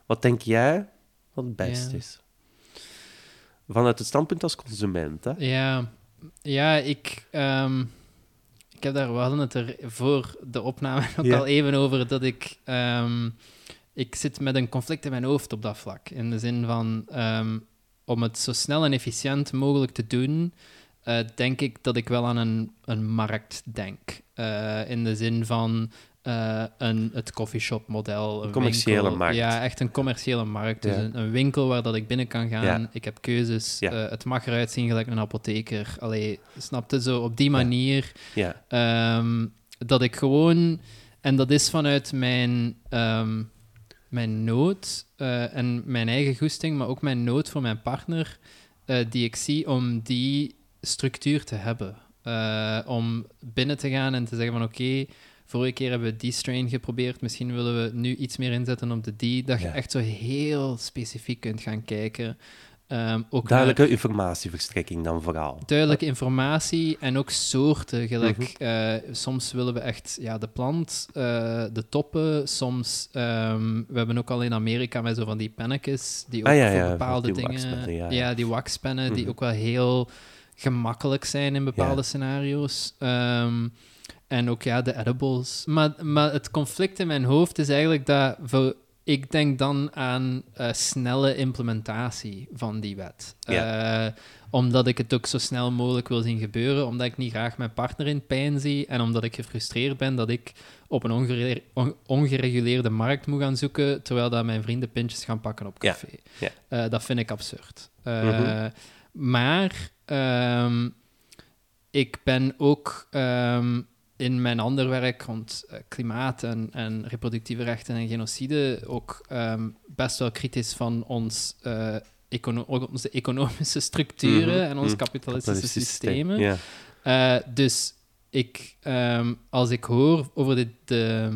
wat denk jij wat het beste Ja. is? Vanuit het standpunt als consument, hè? Ja, ja ik, ehm, ik heb daar, we hadden het er voor de opname ook Ja. al even over, dat ik, ehm, ik zit met een conflict in mijn hoofd op dat vlak. In de zin van, ehm, om het zo snel en efficiënt mogelijk te doen, eh, denk ik dat ik wel aan een, een markt denk. Eh, in de zin van eh, een, het coffeeshop-model. Een commerciële winkel. markt. Ja, echt een commerciële markt. Dus een, een winkel waar dat ik binnen kan gaan. Ja. Ik heb keuzes. Ja. Het mag eruit zien gelijk een apotheker. Allee, snapte zo op die manier ehm, dat ik gewoon... En dat is vanuit mijn, ehm, mijn nood en mijn eigen goesting, maar ook mijn nood voor mijn partner, die ik zie om die structuur te hebben. Eh, om binnen te gaan en te zeggen van oké, vorige keer hebben we die strain geprobeerd, misschien willen we nu iets meer inzetten op de die, dat je Ja. echt zo heel specifiek kunt gaan kijken. Ehm, ook naar- duidelijke informatieverstrekking dan vooral. duidelijke informatie en ook soorten. Gelijk, Mhm. eh, soms willen we echt ja, de plant, eh, de toppen. Soms, ehm, we hebben ook al in Amerika met zo van die pennetjes, die ook Ah, ja, voor ja, bepaalde dingen... ja. die waxpennen, die Mhm. ook wel heel gemakkelijk zijn in bepaalde scenario's. Ehm, en ook ja, de edibles. Maar, maar het conflict in mijn hoofd is eigenlijk dat... voor- ik denk dan aan eh, snelle implementatie van die wet. Eh, omdat ik het ook zo snel mogelijk wil zien gebeuren, omdat ik niet graag mijn partner in pijn zie en omdat ik gefrustreerd ben dat ik op een ongere- on- ongereguleerde markt moet gaan zoeken, terwijl dat mijn vrienden pintjes gaan pakken op café. ja. Eh, dat vind ik absurd. Mhm. Maar ehm, ik ben ook ehm, in mijn ander werk rond eh, klimaat en, en reproductieve rechten en genocide ook ehm, best wel kritisch van ons, eh, econo- onze economische structuren Mhm, en onze mhm. kapitalistische systeem, systemen. Ja. Eh, dus ik, als ik hoor over de, de,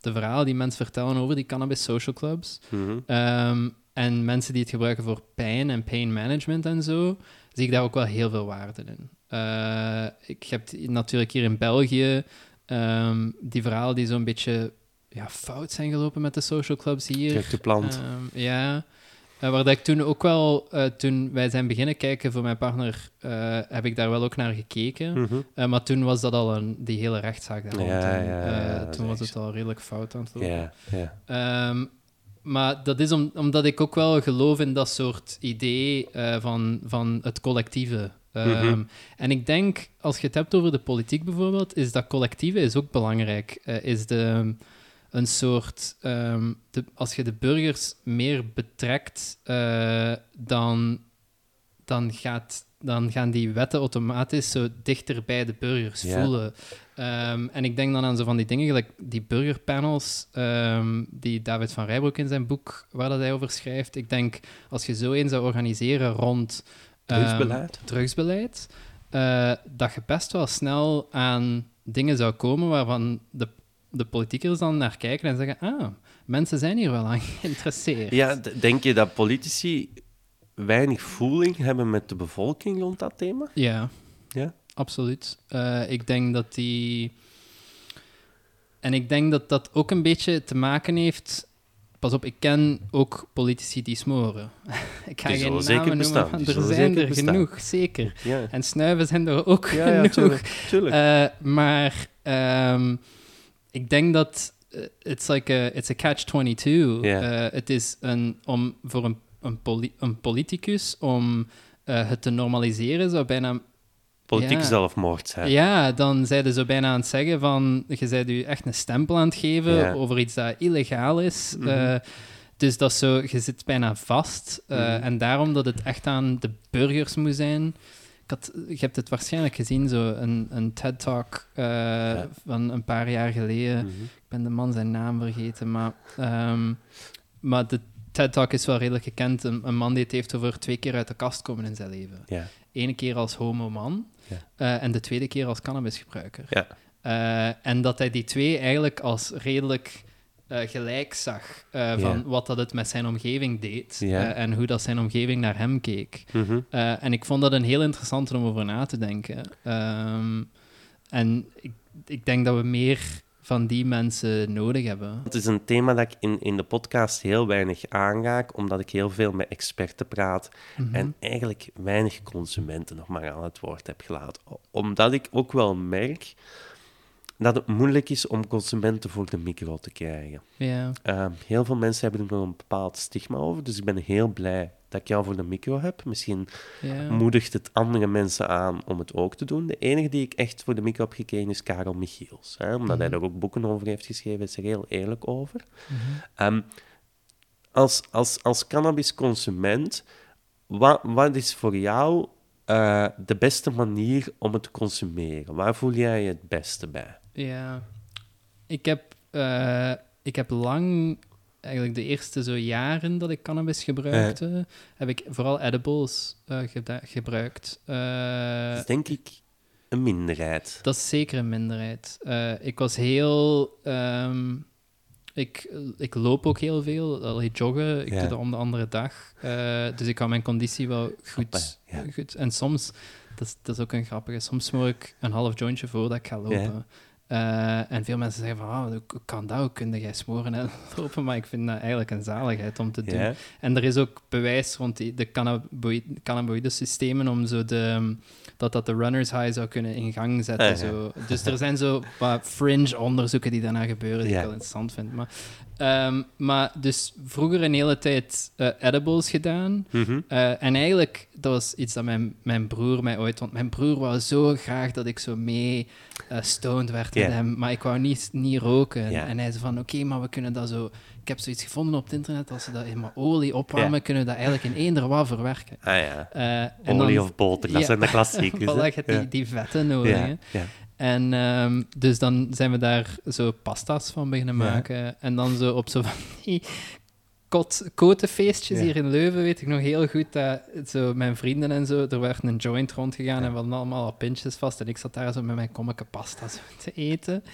de verhalen die mensen vertellen over die cannabis social clubs, Mhm. En mensen die het gebruiken voor pijn en pain management en zo, zie ik daar ook wel heel veel waarde in. Eh, ik heb die- natuurlijk hier in België ehm, die verhalen die zo'n beetje ja, fout zijn gelopen met de social clubs hier. Kijk de plant. Ehm, ja. Uh, waar dat ik toen ook wel, uh, toen wij zijn beginnen kijken voor mijn partner, uh, heb ik daar wel ook naar gekeken. Mhm. maar toen was dat al een, die hele rechtszaak daar. Ja, toen ja, ja, toen was echt. het al redelijk fout aan het lopen. Ja, ja. Um, maar dat is om, omdat ik ook wel geloof in dat soort idee van, van het collectieve. Um, Mhm. En ik denk, als je het hebt over de politiek bijvoorbeeld, is dat collectieve is ook belangrijk. is de een soort. Um, de, als je de burgers meer betrekt, uh, dan, dan, gaat, dan gaan die wetten automatisch zo dichter bij de burgers Ja. voelen. Um, en ik denk dan aan zo van die dingen, die burgerpanels, um, die David van Rijbroek in zijn boek, waar dat hij over schrijft. Ik denk, als je zo een zou organiseren rond Drugsbeleid. drugsbeleid uh, dat je best wel snel aan dingen zou komen waarvan de de politiekers dan naar kijken en zeggen: Ah, mensen zijn hier wel aan <laughs> geïnteresseerd. Ja, denk je dat politici weinig voeling hebben met de bevolking rond dat thema? Ja, Ja? Absoluut. Uh, ik denk dat die. En ik denk dat dat ook een beetje te maken heeft. Pas op, ik ken ook politici die smoren. <laughs> ik ga Die geen namen zeker noemen, bestaan. Die er zijn er bestaan. genoeg, zeker. Ja, En snuiven zijn er ook ja, ja <laughs> genoeg. tuurlijk. tuurlijk. Uh, maar um, ik denk dat uh, it's like a, it's a catch-22. Ja. Uh, het is een, om voor een, een, poli een politicus om uh, het te normaliseren, zou bijna... Politiek ja. zelfmoord zijn. Ja, dan zeiden ze bijna aan het zeggen van... Je bent u echt een stempel aan het geven Ja. over iets dat illegaal is. Mhm. Uh, dus dat is zo, je zit bijna vast. Uh, Mhm. En daarom dat het echt aan de burgers moet zijn. Ik had, je hebt het waarschijnlijk gezien, zo een, een TED-talk uh, van een paar jaar geleden. Mhm. Ik ben de man zijn naam vergeten, maar, um, maar de TED-talk is wel redelijk gekend. Een, een, man die het heeft over twee keer uit de kast komen in zijn leven. Ja. Eén keer als homo-man uh, en de tweede keer als cannabisgebruiker. Ja. Uh, en dat hij die twee eigenlijk als redelijk uh, gelijk zag uh, van wat dat het met zijn omgeving deed en hoe dat zijn omgeving naar hem keek. Mhm. En ik vond dat een heel interessant om over na te denken. Um, en ik, ik denk dat we meer van die mensen nodig hebben. Het is een thema dat ik in, in de podcast heel weinig aanraak, omdat ik heel veel met experten praat Mhm. en eigenlijk weinig consumenten nog maar aan het woord heb gelaten. Omdat ik ook wel merk dat het moeilijk is om consumenten voor de micro te krijgen. Ja. Uh, heel veel mensen hebben er nog een bepaald stigma over, dus ik ben heel blij dat ik jou voor de micro heb. Misschien ja. moedigt het andere mensen aan om het ook te doen. De enige die ik echt voor de micro heb gekregen is Karel Michiels. Hè, omdat Mhm. hij er ook boeken over heeft geschreven, is er heel eerlijk over. Mhm. Um, als, als, als cannabisconsument, wat, wat is voor jou uh, de beste manier om het te consumeren? Waar voel jij je het beste bij? Ja, ik heb, uh, ik heb lang, eigenlijk de eerste zo jaren dat ik cannabis gebruikte, uh. heb ik vooral edibles uh, gebruikt. dat is denk ik een minderheid. Dat is zeker een minderheid. ik was heel... Um, ik, ik loop ook heel veel, allee, joggen, ik Ja. doe dat om de andere dag. Dus ik hou mijn conditie wel goed. Ja. goed. En soms, dat is, dat is ook een grappige, soms smoor ik een half jointje voordat ik ga lopen. Ja. Uh, en veel mensen zeggen van, oh, hoe kan dat, hoe kun jij smoren en <laughs> lopen? Maar ik vind dat eigenlijk een zaligheid om te doen. En er is ook bewijs rond die, de cannaboïde, cannabinoïde systemen om zo de, dat dat de runner's high zou kunnen in gang zetten. Ah, zo. Dus er zijn zo wat fringe onderzoeken die daarna gebeuren, die ik wel interessant vind. Maar, um, maar dus vroeger een hele tijd uh, edibles gedaan. Mhm. Uh, en eigenlijk, dat was iets dat mijn, mijn broer mij ooit... Want mijn broer wou zo graag dat ik zo mee uh, stoned werd met hem. Maar ik wou niet, niet roken. En hij zei van, oké, maar we kunnen dat zo... Ik heb zoiets gevonden op het internet. Als ze dat in olie opwarmen, kunnen we dat eigenlijk in eender wat verwerken. Ah ja. Olie dan- of boter, dat zijn de klassiekers. <laughs> Voilà, je hebt die, die vetten nodig. En ehm, dus dan zijn we daar zo pasta's van beginnen Ja. maken. En dan zo op zo van die kot, kotenfeestjes Ja. hier in Leuven weet ik nog heel goed dat zo mijn vrienden en zo, er werd een joint rondgegaan Ja. en we hadden allemaal al pintjes vast. En ik zat daar zo met mijn kommetje pasta zo <laughs> te eten.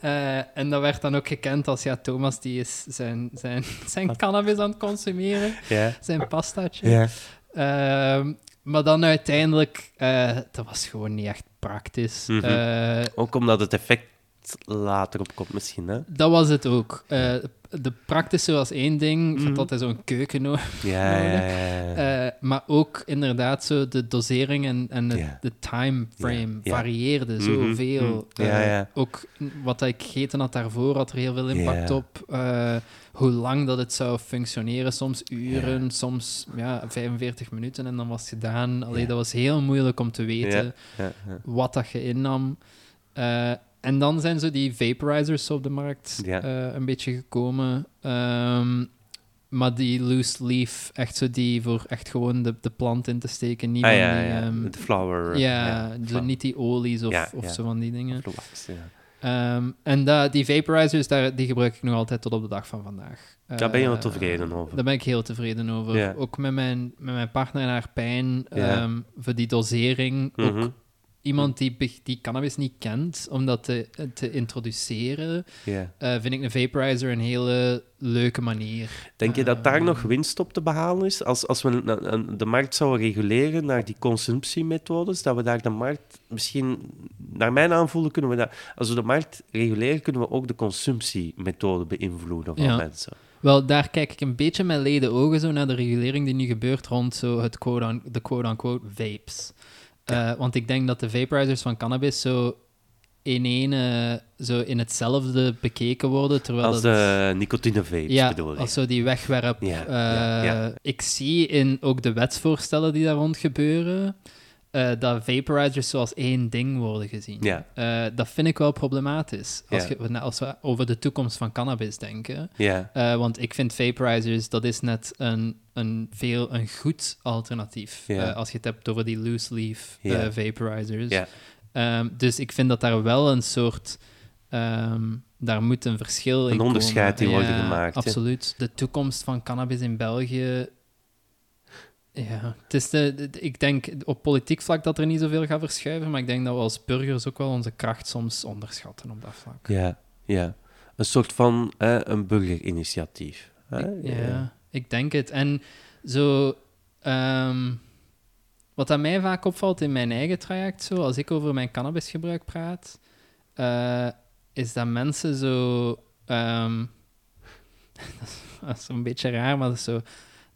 Eh, en dat werd dan ook gekend als, ja, Thomas die is zijn, zijn, <laughs> zijn cannabis aan het consumeren. Ja. Zijn pastaatje. Ja. Maar dan uiteindelijk, eh, dat was gewoon niet echt praktisch. Mhm. Eh, Ook omdat het effect later op komt misschien, hè? Dat was het ook. Uh, de praktische was één ding, mm. had altijd zo'n keuken <laughs> nodig. Ja, ja, ja, uh, maar ook inderdaad zo de dosering en, en de, de time frame varieerde mm -hmm. zoveel. Uh, ook wat ik gegeten had daarvoor had er heel veel impact op. hoe lang dat het zou functioneren, soms uren, soms ja, 45 minuten en dan was het gedaan. Alleen dat was heel moeilijk om te weten wat dat je innam. En dan zijn zo die vaporizers op de markt uh, een beetje gekomen. Um, maar die loose leaf, echt zo die voor echt gewoon de, de plant in te steken. Niet ah, van ja, die, ja. Um, de flower. Ja, ja niet die olies of, of zo van die dingen. Wax, um, en da, die vaporizers, daar, die gebruik ik nog altijd tot op de dag van vandaag. Daar ben je wel tevreden over? Daar ben ik heel tevreden over. Ook met mijn, met mijn partner en haar pijn, voor die dosering. Mm -hmm. ook iemand die, die cannabis niet kent, om dat te, te introduceren, yeah. uh, vind ik een vaporizer een hele leuke manier. Denk je dat daar nog winst op te behalen is? Als, als we de markt zouden reguleren naar die consumptiemethodes, dat we daar de markt misschien, naar mijn aanvoelen, kunnen we dat, als we de markt reguleren, kunnen we ook de consumptiemethode beïnvloeden van mensen. Wel, daar kijk ik een beetje met leden ogen zo naar de regulering die nu gebeurt rond zo het quote de quote-unquote vapes. Uh, want ik denk dat de vaporizers van cannabis zo in één, zo in hetzelfde bekeken worden. Terwijl als de nicotine vapes ja, bedoel je? als zo die wegwerp. Ja, ja, Ik zie in ook de wetsvoorstellen die daar rond gebeuren, uh, dat vaporizers zoals één ding worden gezien. Ja. Uh, dat vind ik wel problematisch. Als, je, als we over de toekomst van cannabis denken. Ja. Uh, want ik vind vaporizers, dat is net een, een, veel, een goed alternatief. Als je het hebt over die loose leaf vaporizers. Ja. Um, dus ik vind dat daar wel een soort... Um, daar moet een verschil een in Een onderscheid in worden gemaakt. Absoluut. De toekomst van cannabis in België ja, het is de, ik denk op politiek vlak dat er niet zoveel gaat verschuiven, maar ik denk dat we als burgers ook wel onze kracht soms onderschatten op dat vlak. Ja, ja. Een soort van een burgerinitiatief. Hè? ja, ik denk het. En zo, um, wat aan mij vaak opvalt in mijn eigen traject, zo, als ik over mijn cannabisgebruik praat, uh, is dat mensen zo. <laughs> Um, dat is een beetje raar, maar dat is zo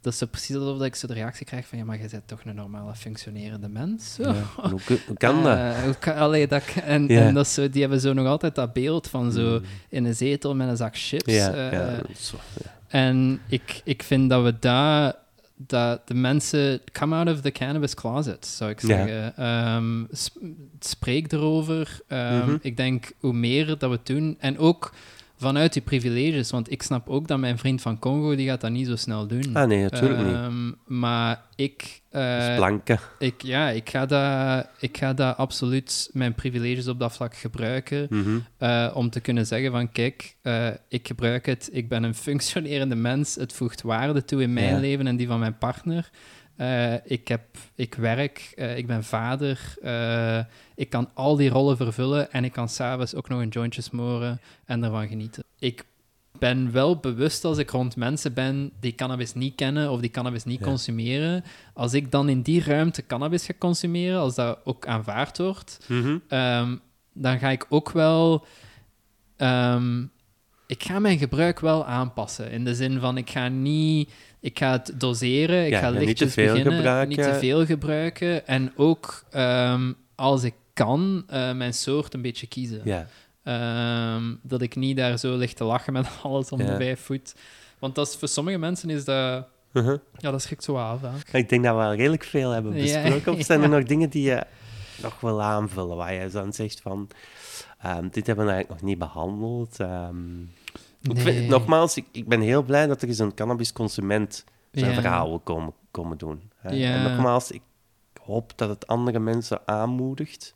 dat is precies alsof ik zo de reactie krijg van ja, maar je bent toch een normale functionerende mens. Ja, hoe, <laughs> kan dat? Uh, hoe kan, allee, dat en, en dat zo, die hebben zo nog altijd dat beeld van zo mm. in een zetel met een zak chips. Ja, uh, zo, En ik, ik vind dat we daar dat de mensen come out of the cannabis closet, zou ik zeggen. Um, spreek erover. Um, mm -hmm. Ik denk hoe meer dat we het doen en ook vanuit die privileges. Want ik snap ook dat mijn vriend van Congo, die gaat dat niet zo snel doen. Ah nee, natuurlijk niet. Ehm, maar ik... Uh. Ik, ja, ik ga, dat, ik ga dat absoluut mijn privileges op dat vlak gebruiken. Mhm. Eh, om te kunnen zeggen van, kijk, uh, ik gebruik het. Ik ben een <laughs> functionerende mens. Het voegt waarde toe in mijn leven en die van mijn partner. Uh, ik, heb, ik werk, uh, ik ben vader. Uh, ik kan al die rollen vervullen en ik kan s'avonds ook nog een jointje smoren en ervan genieten. Ik ben wel bewust als ik rond mensen ben die cannabis niet kennen of die cannabis niet ja. consumeren. Als ik dan in die ruimte cannabis ga consumeren, als dat ook aanvaard wordt, mm -hmm. um, dan ga ik ook wel. Um, ik ga mijn gebruik wel aanpassen. In de zin van, ik ga niet ik ga het doseren, ik ja, ga lichtjes niet te veel beginnen, gebruiken. niet te veel gebruiken. En ook um, als ik kan, uh, mijn soort een beetje kiezen. Ja. Um, dat ik niet daar zo lig te lachen met <laughs> alles om de vijf voet. Want dat is, voor sommige mensen is dat... Uh -huh. Ja, dat schrikt zo af. Ik denk dat we al redelijk veel hebben besproken. Of <laughs> zijn er nog dingen die je nog wil aanvullen, waar je dan zegt van... Um, dit hebben we eigenlijk nog niet behandeld. Um, Nee. Nogmaals, ik, ik, ben heel blij dat er eens een cannabisconsument zijn ja. verhaal wil komen, komen doen. Hè. Ja. En nogmaals, ik hoop dat het andere mensen aanmoedigt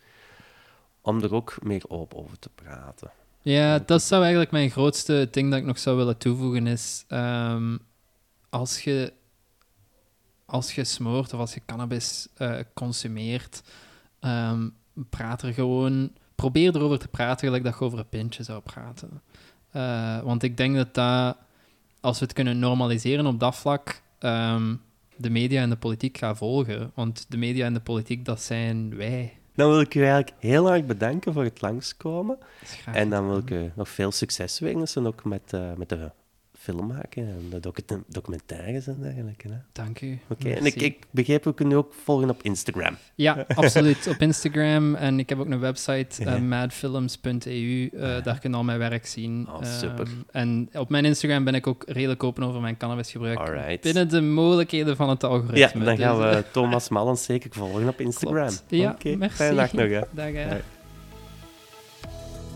om er ook meer open over te praten. Ja, dat zou eigenlijk mijn grootste ding dat ik nog zou willen toevoegen is... Um, als je als je smoort of als je cannabis uh, consumeert, um, praat er gewoon... Probeer erover te praten gelijk dat je over een pintje zou praten. Uh, want ik denk dat dat, als we het kunnen normaliseren op dat vlak, um, de media en de politiek gaan volgen. Want de media en de politiek, dat zijn wij. Dan wil ik u eigenlijk heel erg bedanken voor het langskomen. En dan wil ik u nog veel succes wensen, ook met, uh, met de film maken en de docu documentaires en dergelijke. Hè. Dank u. Oké, en ik, ik begreep, we kunnen u ook volgen op Instagram. Ja, <laughs> absoluut. op Instagram. En ik heb ook een website, uh, madfilms.eu. Uh, daar kun je al mijn werk zien. Oh, super. Um, en op mijn Instagram ben ik ook redelijk open over mijn cannabisgebruik. Alright. Binnen de mogelijkheden van het algoritme. Ja, dan gaan we dus, Thomas Mallens zeker volgen op Instagram. <laughs> Klopt. Ja, okay. merci. Fijne dag nog, hè. Dag, hè.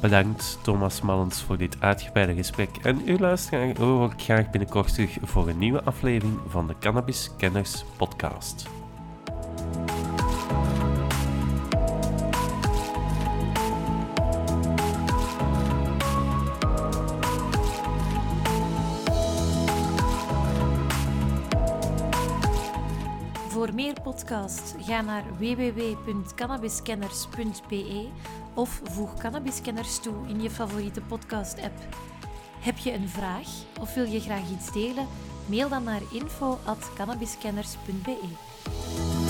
Bedankt Thomas Mallens voor dit uitgebreide gesprek. En u hoor ik graag binnenkort terug voor een nieuwe aflevering van de Cannabis Kenners podcast. Meer podcasts ga naar www.cannabiskenners.be of voeg Cannabiscanners toe in je favoriete podcast-app. Heb je een vraag of wil je graag iets delen? Mail dan naar info.cannabiscanners.be.